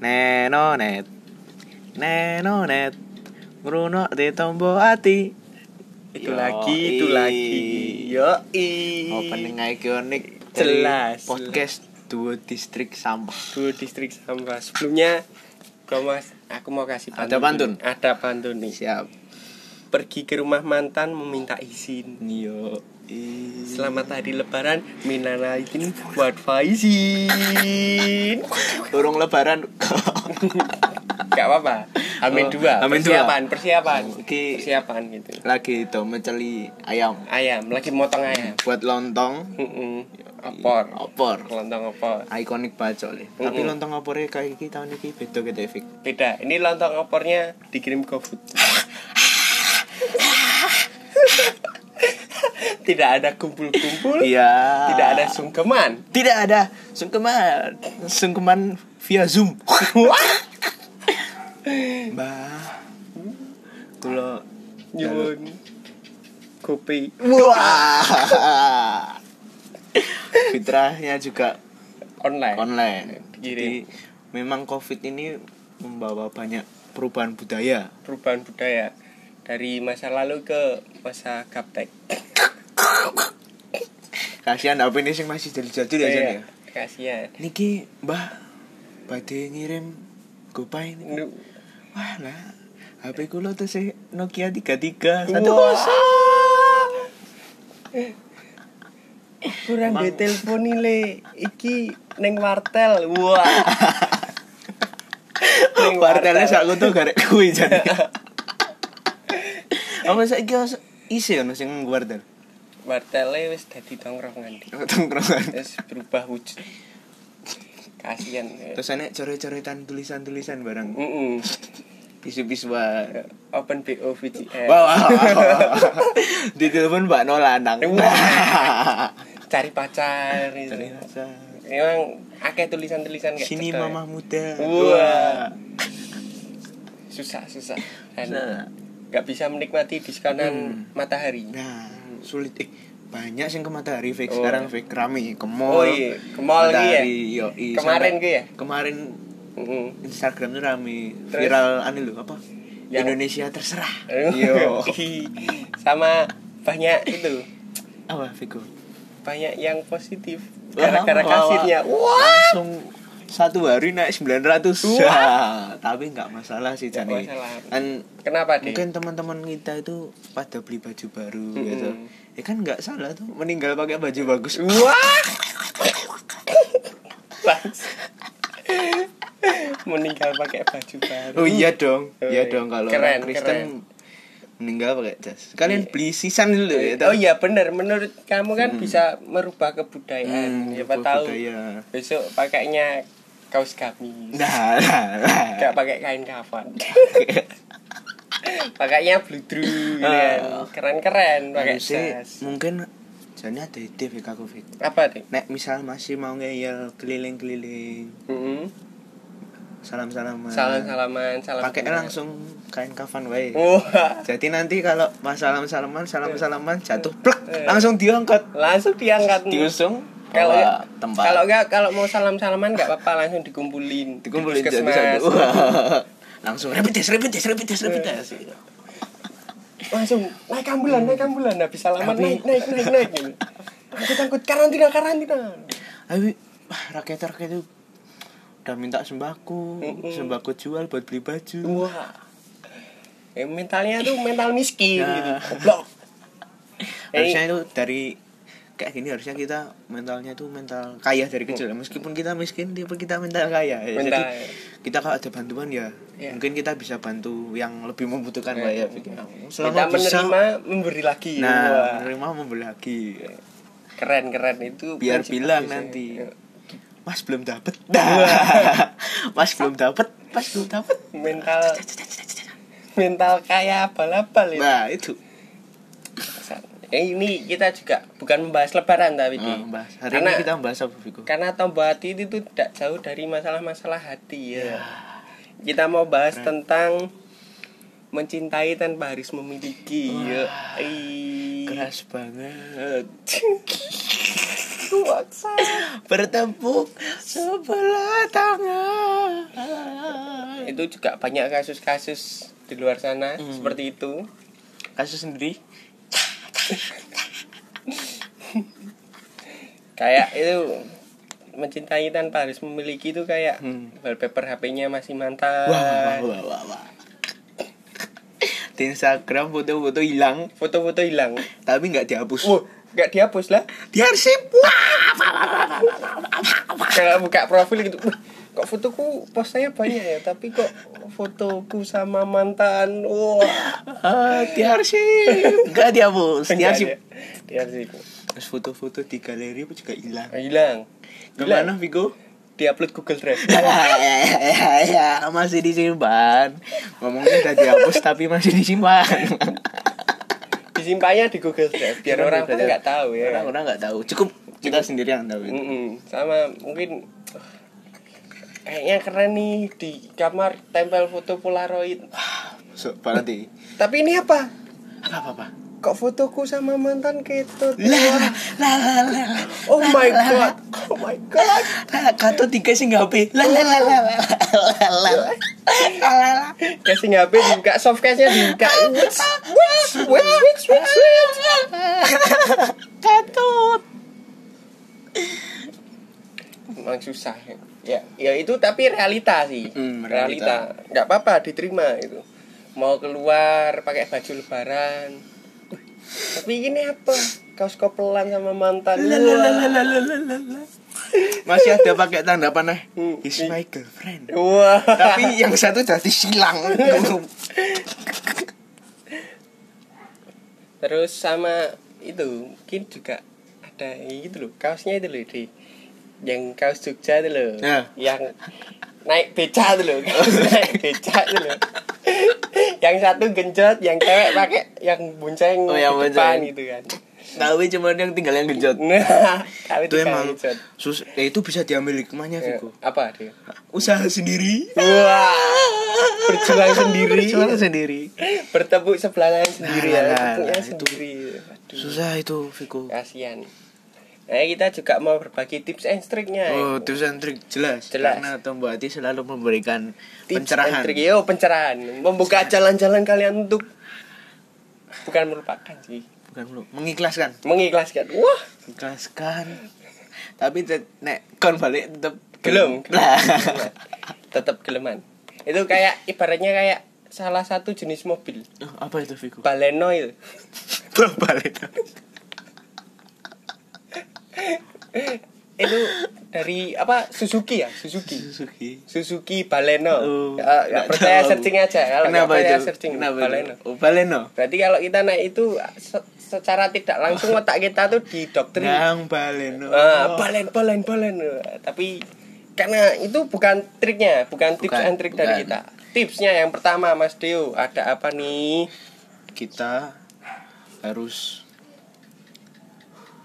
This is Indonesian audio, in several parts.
Nenonet Nenonet Ngrunok di tombo ati Itu Yo, lagi, i. itu lagi. Yo Opening ikonik Jelas. Podcast Duo Distrik Sampah Dua distrik sampah. Sebelumnya gua mas, aku mau kasih pantun. Ada pantun? Ada pantun nih. Siap Pergi ke rumah mantan meminta izin. Yo i. Selamat hari lebaran Minana izin buat Faizin. Burung lebaran. Gak apa-apa. Amin Oh, dua. Amin dua. Persiapan Persiapan. Oke. Persiapan gitu. Lagi itu menceli ayam. Ayam Lagi motong ayam. Buat lontong. Opor. Opor. Lontong opor. Ikonik banget soalnya Tapi Mm-mm. lontong opornya kayak tahun ini beda gitu Beda. Ini lontong opornya dikirim GoFood Tidak ada kumpul-kumpul. Iya. Tidak ada sungkeman. Tidak ada sungkeman. Sungkeman via Zoom. Mbah Kalau Nyun Kopi. Wah. Fitrahnya juga Online. online. Jadi memang covid ini membawa banyak perubahan budaya. Perubahan budaya dari masa lalu ke masa gaptek. Kasihan HP ini sing masih jadi-jadi ya Jan ya Iya, Kasihan. Niki mbah Badhe ngirim Gopay ini Nu- Wah lah HP kula tuh sih Nokia 33 Satu Kurang di telepon nih le. Iki neng wartel. Wah. Neng Wartelnya sak tuh garek kuwi jan Apa saiki isi ono sing wartel Wartelnya wis dadi tongkrongan. Di. Tongkrongan Wis berubah wujud. Kasihan. ya. Terus enek coret-coretan tulisan-tulisan barang Mm-mm. Pisu-pisu wae Open BO VCS. Wah. Di telepon Mbak Nolanang. Wah. Cari pacar gitu. Cari rasa. Emang akeh tulisan-tulisan kayak Sini gitu ya. mamah muda. Wah. susah susah Nah, nggak bisa menikmati diskonan Hmm. matahari nah, sulit eh banyak sing ke matahari fake Oh. sekarang fake rame ke oh mall. iya ke mall ya Matahari, yoi. kemarin gitu ya Kemarin Mm-mm. Instagram tuh rame Terus? viral anu lho apa? Yang- Indonesia terserah. Yo. sama banyak itu Apa Viko? banyak yang positif gara-gara kasirnya wah Langsung satu hari naik 900 Wah. Ya, tapi nggak masalah sih masalah. kan kenapa deh mungkin teman-teman kita itu pada beli baju baru Mm-mm. gitu ya kan nggak salah tuh meninggal pakai baju bagus wah meninggal pakai baju baru oh iya dong Oh, iya iya. dong kalau Keren, Kristen keren. meninggal pakai jas kalian Iya. beli sisan dulu ya Oh iya benar menurut kamu kan bisa merubah Hmm, kebudayaan. Siapa merubah tahu budaya. besok pakainya kaos gamis. nah nah, nah. Gak pakai kain kafan. Pakainya bludru gitu Ah. kan. Keren-keren pakai Harusnya jas. mungkin jadi ada ide Fik, aku Fik. Apa deh? nek misal masih mau ngeyel keliling-keliling Mm-mm. salam-salaman Salam-salaman, salam. pakai kenal. langsung kain kafan wae Wah, jadi nanti kalau pas salam-salaman salam-salaman jatuh plek Eh. langsung diangkat langsung diangkat. diusung Kalau bawa tempat. kalau enggak kalau mau salam-salaman enggak apa-apa langsung dikumpulin. di dikumpulin jadi puskesmas. langsung rapid test rapid test rapid test rapid test. Langsung naik ambulan naik ambulan. Habis salaman Tapi- naik naik naik naik. Angkut angkut karantina karantina. Ayo, wah rakyat rakyat itu udah minta sembako sembako jual buat beli baju. Wah. Eh, mentalnya tuh mental miskin Ya. gitu goblok. Harusnya itu dari kayak gini harusnya kita mentalnya itu mental kaya dari kecil. Meskipun kita miskin tapi kita mental kaya. Ya. Mental. jadi kita kalau ada bantuan ya Ya. mungkin kita bisa bantu yang lebih membutuhkan Ya. lah ya kita selama bisa menerima memberi lagi. Nah Wah, menerima membeli lagi. Keren keren itu biar bilang nanti. Ya. mas belum dapet. Mas belum dapet. Mas belum dapet. Mental. Mental kayak abal-abal itu nah itu Eh, ini kita juga bukan membahas lebaran tapi Di. Nah, bahas. hari karena ini kita membahas apa Viko? karena tombol hati itu tidak jauh dari masalah-masalah hati ya. Kita mau bahas tentang mencintai tanpa harus memiliki. Ya. Ih. keras banget bertepuk sebelah tangan itu juga banyak kasus-kasus di luar sana Hmm. seperti itu kasus sendiri kayak itu mencintai tanpa harus memiliki itu kayak Hmm. wallpaper HP-nya masih mantan wah wah wah wah, wah. di Instagram foto-foto hilang. Foto-foto hilang. Tapi nggak dihapus. Wah nggak dihapus lah. Diarsip wah kalau buka profil gitu. "Wih, kok fotoku postnya banyak ya? Tapi kok fotoku sama mantan wah. Ah, diarsip nggak dihapus diarsip diarsip terus foto-foto di galeri pun juga hilang? Hilang. Ke mana Vigo? Diupload Google Drive. Ya, ya, masih disimpan. Ngomongnya udah dihapus tapi masih disimpan. Disimpannya di Google Drive biar orang pun nggak tahu ya. Orang-orang nggak tahu. Cukup kita sendiri yang tahu itu. Mm-mm. sama mungkin kayaknya keren nih di kamar tempel foto polaroid. So, nanti tapi ini apa? Apa apa, apa? kok fotoku sama mantan ketut oh my god oh my god. Kata tiga sih HP lah lah lah lah lah lah kasih softcase-nya juga emang susah ya ya ya itu tapi realita sih. Hmm, realita. Nggak apa-apa diterima itu. Mau keluar pakai baju lebaran. Tapi ini apa? Kaos kopelan sama mantan. Masih ada pakai tanda panah is hmm, my girlfriend. Wah. Tapi yang satu jadi silang. Terus sama itu mungkin juga ada gitu loh kaosnya itu loh di yang kaos Jogja itu loh Ya. yang naik beca itu loh naik beca itu loh yang satu genjot yang cewek pakai yang bonceng Oh, yang di depan bonceng. gitu kan. Tapi cuma yang tinggal yang genjot. Nah itu emang sus ya itu bisa diambil hikmahnya Vigo apa dia? Usaha sendiri. Wah. Berjuang sendiri. Berjuang sendiri. Bertepuk sebelah sendiri. Nah, ya nah, tepuknya nah, itu. sendiri. Aduh. susah itu Vigo kasihan nah kita juga mau berbagi tips and triknya oh tips and trick. Jelas. Jelas. karena Tombo Hati selalu memberikan tips pencerahan. and trik yo pencerahan. Membuka jalan-jalan kalian untuk bukan melupakan sih. Bukan belum mengikhlaskan. Mengikhlaskan. Wah. Ikhlaskan tapi nek kon balik tetep gelem. Lah. Tetap geleman. Itu kayak ibaratnya kayak salah satu jenis mobil. Oh, apa itu Vigo? Baleno itu. Balik itu dari apa? Suzuki ya? Suzuki. Suzuki. Suzuki Baleno. Oh, nggak nggak percaya tahu. searching aja. Kalau nggak kenapa percaya itu? searching kenapa Baleno. Itu oh, baleno. Berarti kalau kita naik itu se- secara tidak langsung otak kita tuh didoktrin. Yang baleno. Ah, balen balen balen. Tapi karena itu bukan triknya bukan, tips Bukan, and trick dari kita. Tipsnya yang pertama Mas Deo ada apa nih? Kita harus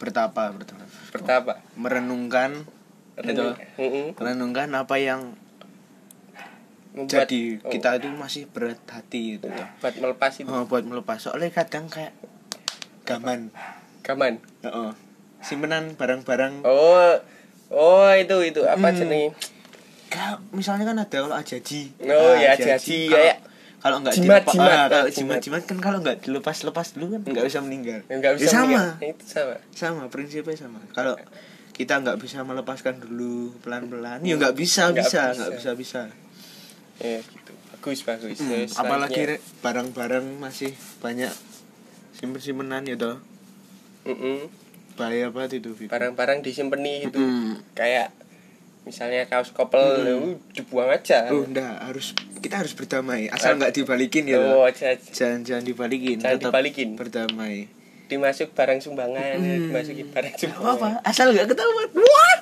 bertapa bertapa pertama. Merenungkan Mm-mm. merenungkan apa yang Membuat- jadi oh, kita itu masih berat hati gitu buat melepas itu. Oh, buat melepas. Soalnya kadang kayak gaman. Kaman Heeh. simpenan barang-barang. Oh oh itu itu. Apa Hmm. jenis misalnya kan ada kalau ajaji. Oh, Ah, ya, ajaji, kayak kalau nggak jimat, jimat, ah, kalau jimat. jimat kan kalau nggak dilepas lepas dulu kan nggak bisa meninggal. Nggak bisa Ya, sama. meninggal. itu sama. Sama prinsipnya sama. Kalau kita nggak bisa melepaskan dulu pelan pelan ya nggak bisa Nggak bisa nggak bisa bisa. Ya gitu. Bagus bagus. Hmm, Terus apalagi. Rek, barang-barang masih banyak simpen simpenan ya toh. Mm-mm. bahaya banget itu Vigo. barang-barang disimpeni itu. Mm. kayak misalnya kaos kopel uh, dibuang aja. Oh enggak harus kita harus berdamai asal nggak dibalikin ya oh jangan jangan dibalikin Jangan tetap dibalikin. berdamai dimasuk barang sumbangan Hmm. dimasukin barang Nggak sumbangan apa asal nggak ketahuan what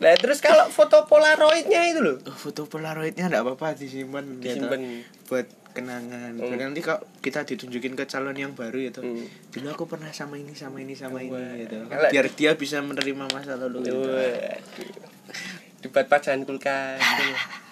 nah terus kalau foto polaroidnya itu loh Oh, foto polaroidnya enggak apa-apa disimpan ya. Disimpan. buat kenangan Hmm. Nanti kalau kita ditunjukin ke calon yang baru ya. Hmm. dulu aku pernah sama ini sama ini sama ini Wah. gitu biar dia bisa menerima masa lalu gitu. Waduh. dibuat pajangan kulkas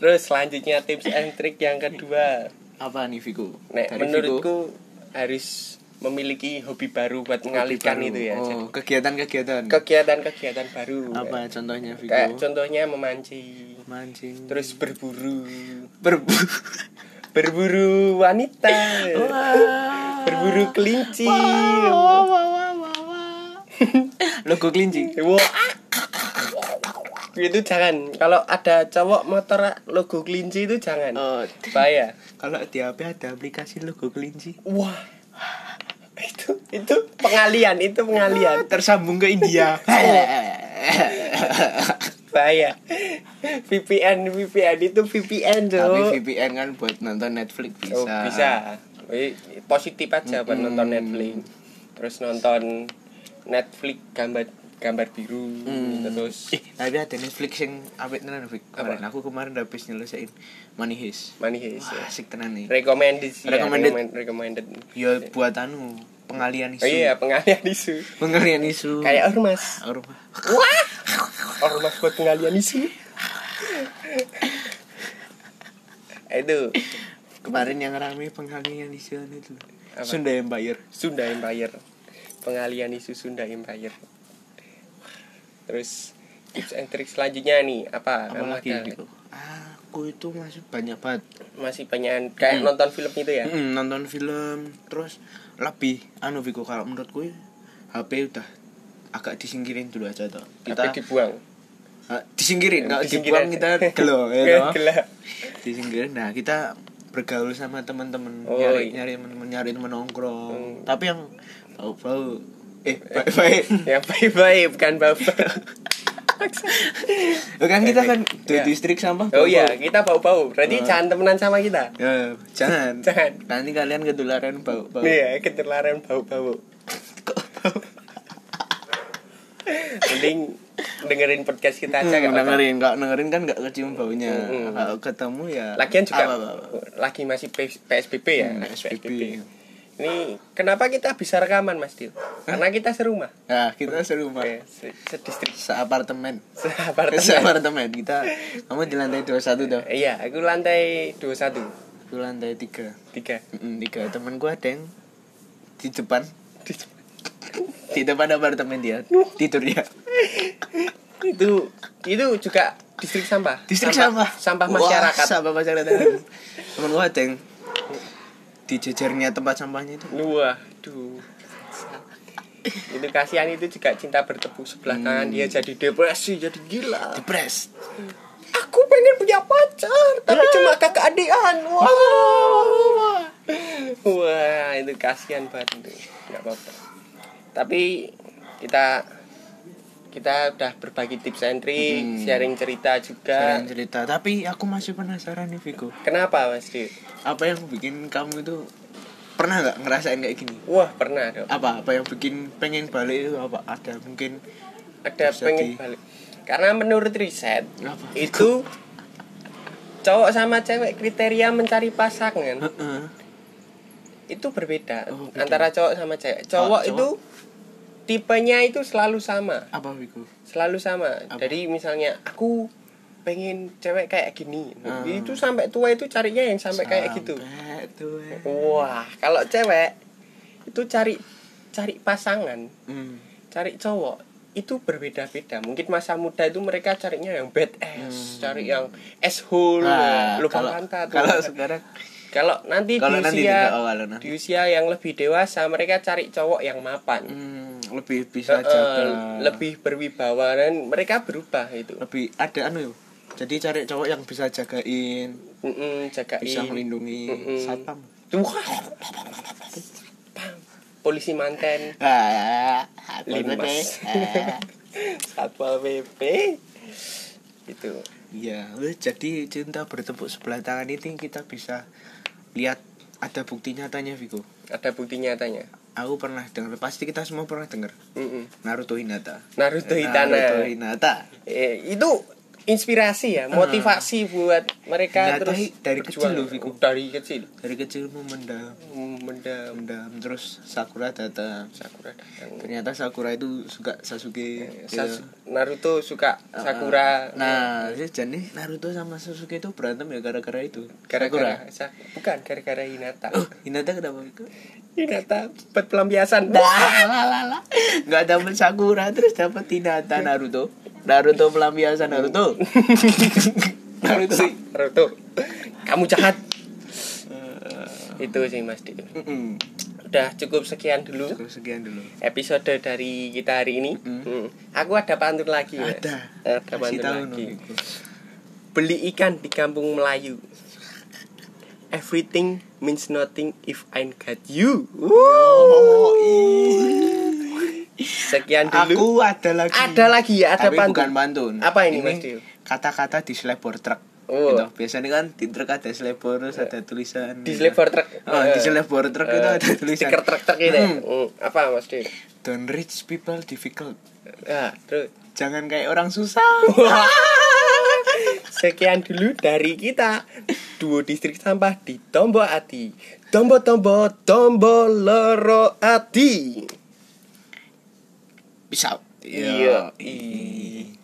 terus selanjutnya tips and trick yang kedua. Apa nih Vigo Nek Dari menurutku harus memiliki hobi baru buat mengalihkan Baru. itu ya oh kegiatan-kegiatan? Kegiatan-kegiatan baru. Apa contohnya Viko kayak contohnya memancing. Mancing terus berburu. Berbu berburu wanita. Berburu kelinci. Wah, wah, wah, wah, wah. logo kelinci? Wah. Itu jangan. Kalau ada cowok motor logo kelinci itu jangan. Oh, bahaya. Kalau di HP ada aplikasi logo kelinci. Wah. Itu itu pengalian itu pengalian. Tersambung ke India. Bahaya. VPN VPN itu VPN tapi tuh VPN kan buat nonton Netflix bisa. Oh, bisa. Positif aja buat Mm-mm. nonton Netflix. Terus nonton Netflix gambar gambar biru Hmm. terus Eh, tapi ada Netflix yang apik tenan Fik. Kemarin aku kemarin udah habis nyelesain Money Heist. Money Heist Wah, ya. asik tenan nih. recommended sih ya, Recommended. recommend- recommended Ya buat anu pengalian isu. oh iya pengalian isu Pengalian isu. kayak ormas Ormas. wah ormas buat pengalian isu itu Kemarin yang rame pengalian isu anu itu. Apa? Sunda Empire. Sunda Empire pengalian isu Sunda Empire terus tips and trick selanjutnya nih apa Apa Kamu lagi ada- gitu? Aku itu masih banyak banget masih banyak kayak Hmm. nonton film itu ya Mm, nonton film terus lebih anu Viko kalau menurutku HP udah agak disingkirin dulu aja toh. kita Kita dibuang Ah, disingkirin, kalau Disingkirin. dibuang kita gelo ya disingkirin nah kita bergaul sama teman-teman Oh, nyari iya. nyari temen nyari temen nongkrong Hmm. tapi yang bau bau eh baik baik. Yang baik-baik bukan bapak. Kan kita kan di Iya. distrik sampah oh iya kita bau-bau berarti Oh. jangan temenan sama kita? Ya, jangan. Jangan. nanti kalian ketularan bau bau iya ketularan bau-bau mending dengerin podcast kita aja Hmm, dengerin. Nggak dengerin kan nggak kecium baunya. Hmm. kalau ketemu ya lagian juga apa, apa, apa. lagi masih PSBB ya? Hmm, lagi PSBB. Ini kenapa kita bisa rekaman mas Dil karena kita serumah. Nah kita serumah. Eh, se- sedistrik seapartemen. Seapartemen. Seapartemen. Kita kamu di lantai 21 tuh iya aku lantai 21 aku lantai 3 tiga. Mm, tiga. Temen gua ada yang di depan. Di- di depan apartemen dia. Tidur ya itu itu juga distrik sampah. Distrik sampah. Sampah Wah, masyarakat. Sampah masyarakat. Temen gua ada yang di jejernya tempat sampahnya itu? Waduh. Itu kasihan itu juga cinta bertepuk sebelah Hmm. tangan dia jadi depresi jadi gila. Depres. Aku pengen punya pacar tapi cuma kakak adian wah wah itu kasihan banget. Nggak apa-apa. Tapi kita kita udah berbagi tips and trick Hmm. sharing cerita juga Sering cerita tapi aku masih penasaran nih Viko kenapa mas Dik? apa yang bikin kamu itu pernah nggak ngerasain kayak gini wah pernah dong apa apa yang bikin pengen balik itu apa ada mungkin ada pengen di- balik karena menurut riset Apa? itu cowok sama cewek kriteria mencari pasangan Heeh. itu berbeda Oh, beda. antara cowok sama cewek cowok cowok. itu tipenya itu selalu sama apa Viko selalu sama Apa? jadi misalnya aku pengen cewek kayak gini Ah. itu sampai tua itu carinya yang sampai kayak gitu Sampai ya. wah kalau cewek itu cari cari pasangan Hmm. cari cowok itu berbeda-beda mungkin masa muda itu mereka carinya yang badass cari yang asshole Nah, lubang kalau pantat kalau sekarang kalau nanti Kalau di nanti usia tidak, oh, kalau nanti. di usia yang lebih dewasa mereka cari cowok yang mapan hmm, lebih bisa Eh, jaga lebih berwibawa dan mereka berubah itu lebih ada anu jadi cari cowok yang bisa jagain Mm-mm, jagain bisa melindungi Mm-mm. satpam Wah. Pam. polisi manten Limas. Satpol pp itu Iya, weh, jadi cinta bertepuk sebelah tangan ini kita bisa lihat ada bukti nyatanya Viko. ada bukti nyatanya Aku pernah dengar, pasti kita semua pernah dengar Mm-mm. Naruto Hinata. Naruto Hitana Naruto Hinata. eh, itu inspirasi ya, motivasi buat mereka Nah, terus dari- kecil loh, Viko. Dari kecil. dari kecil memendam Mendam mendam terus Sakura datang Sakura datang. ternyata Sakura itu suka Sasuke Sas- gitu. Naruto suka Sakura. nah sih jadi Naruto sama Sasuke itu berantem ya gara-gara itu gara-gara bukan gara-gara Hinata. oh Hinata kenapa itu Hinata buat pelampiasan. nggak dapat Sakura terus dapat Hinata Naruto Naruto pelampiasan Naruto Naruto Naruto. Kamu jahat. Itu sih Mas Dik. Mm-mm. Udah cukup sekian dulu Cukup sekian dulu episode dari kita hari ini. Mm. Hmm. Aku ada pantun lagi. Mas. ada Ada pantun lagi. Beli ikan di kampung Melayu. Everything means nothing if I got you. Oh. Sekian dulu. Aku ada lagi. Ada lagi ya, ada Tapi pantun. bukan pantun. Apa ini, Mas Dio? Kata-kata di selebor truk. Oh. Gitu. Biasanya kan di truk ada selebor terus ada tulisan. Di selebor truk. Oh, di selebor truk itu Eh, ada tulisan. Stiker truk-truk gitu. ya? Hmm. Hmm. Apa Mas Dio? Don't rich people difficult. Ah, terus. Jangan kayak orang susah. Sekian dulu dari kita Duo distrik sampah di Tombo Ati Tombo Tombo Tombo Loro Ati Bisa. Iya. Iya.